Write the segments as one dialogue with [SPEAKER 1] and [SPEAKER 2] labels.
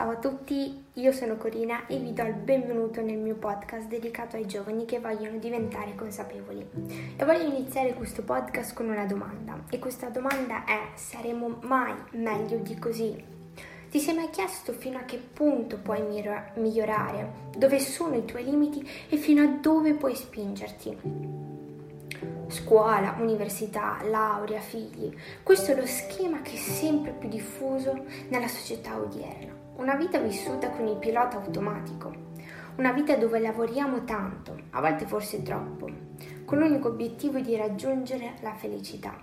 [SPEAKER 1] Ciao a tutti, io sono Corina e vi do il benvenuto nel mio podcast dedicato ai giovani che vogliono diventare consapevoli. E voglio iniziare questo podcast con una domanda e questa domanda è saremo mai meglio di così? Ti sei mai chiesto fino a che punto puoi migliorare? Dove sono i tuoi limiti e fino a dove puoi spingerti? Scuola, università, laurea, figli. Questo è lo schema che è sempre più diffuso nella società odierna. Una vita vissuta con il pilota automatico, una vita dove lavoriamo tanto, a volte forse troppo, con l'unico obiettivo di raggiungere la felicità.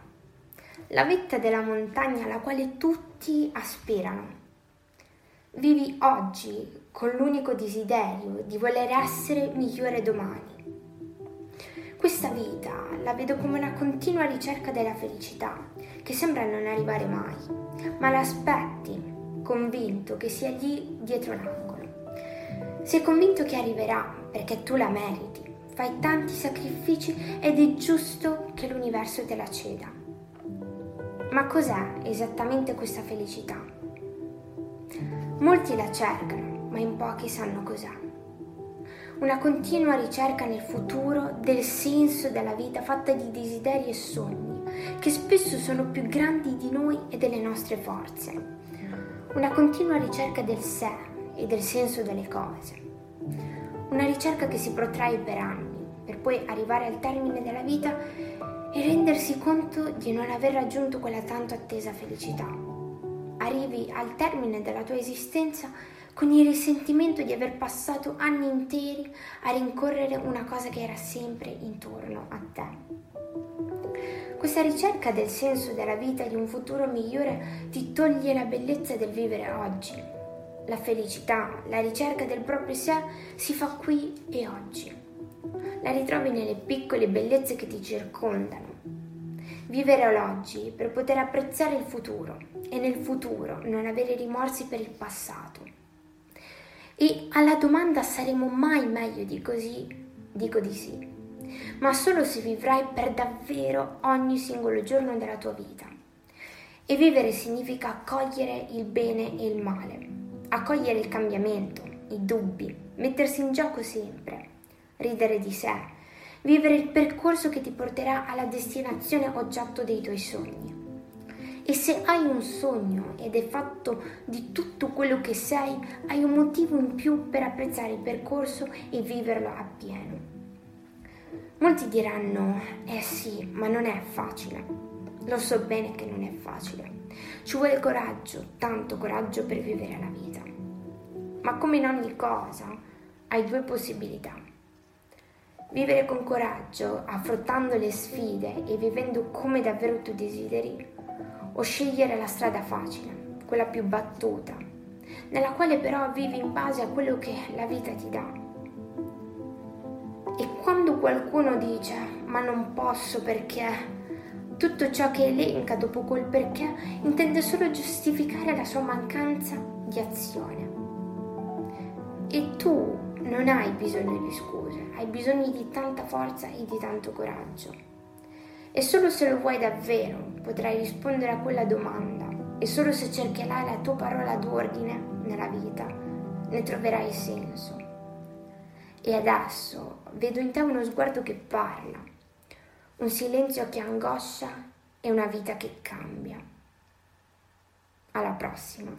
[SPEAKER 1] La vetta della montagna alla quale tutti aspirano. Vivi oggi con l'unico desiderio di voler essere migliore domani. Questa vita la vedo come una continua ricerca della felicità, che sembra non arrivare mai, ma l'aspetti convinto che sia lì dietro l'angolo. Sei convinto che arriverà perché tu la meriti, fai tanti sacrifici ed è giusto che l'universo te la ceda. Ma cos'è esattamente questa felicità? Molti la cercano, ma in pochi sanno cos'è. Una continua ricerca nel futuro del senso della vita fatta di desideri e sogni, che spesso sono più grandi di noi e delle nostre forze una continua ricerca del sé e del senso delle cose, una ricerca che si protrae per anni, per poi arrivare al termine della vita e rendersi conto di non aver raggiunto quella tanto attesa felicità. Arrivi al termine della tua esistenza con il risentimento di aver passato anni interi a rincorrere una cosa che era sempre intorno a te. Questa ricerca del senso della vita e di un futuro migliore ti toglie la bellezza del vivere oggi. La felicità, la ricerca del proprio sé si fa qui e oggi. La ritrovi nelle piccole bellezze che ti circondano. Vivere l'oggi per poter apprezzare il futuro e nel futuro non avere rimorsi per il passato. E alla domanda saremo mai meglio di così? Dico di sì ma solo se vivrai per davvero ogni singolo giorno della tua vita. E vivere significa accogliere il bene e il male, accogliere il cambiamento, i dubbi, mettersi in gioco sempre, ridere di sé, vivere il percorso che ti porterà alla destinazione oggetto dei tuoi sogni. E se hai un sogno ed è fatto di tutto quello che sei, hai un motivo in più per apprezzare il percorso e viverlo appieno. Molti diranno, eh sì, ma non è facile. Lo so bene che non è facile. Ci vuole coraggio, tanto coraggio per vivere la vita. Ma come in ogni cosa, hai due possibilità. Vivere con coraggio, affrontando le sfide e vivendo come davvero tu desideri, o scegliere la strada facile, quella più battuta, nella quale però vivi in base a quello che la vita ti dà qualcuno dice ma non posso perché tutto ciò che elenca dopo quel perché intende solo giustificare la sua mancanza di azione. E tu non hai bisogno di scuse, hai bisogno di tanta forza e di tanto coraggio. E solo se lo vuoi davvero potrai rispondere a quella domanda e solo se cercherai la tua parola d'ordine nella vita ne troverai senso. E adesso vedo in te uno sguardo che parla, un silenzio che angoscia e una vita che cambia. Alla prossima.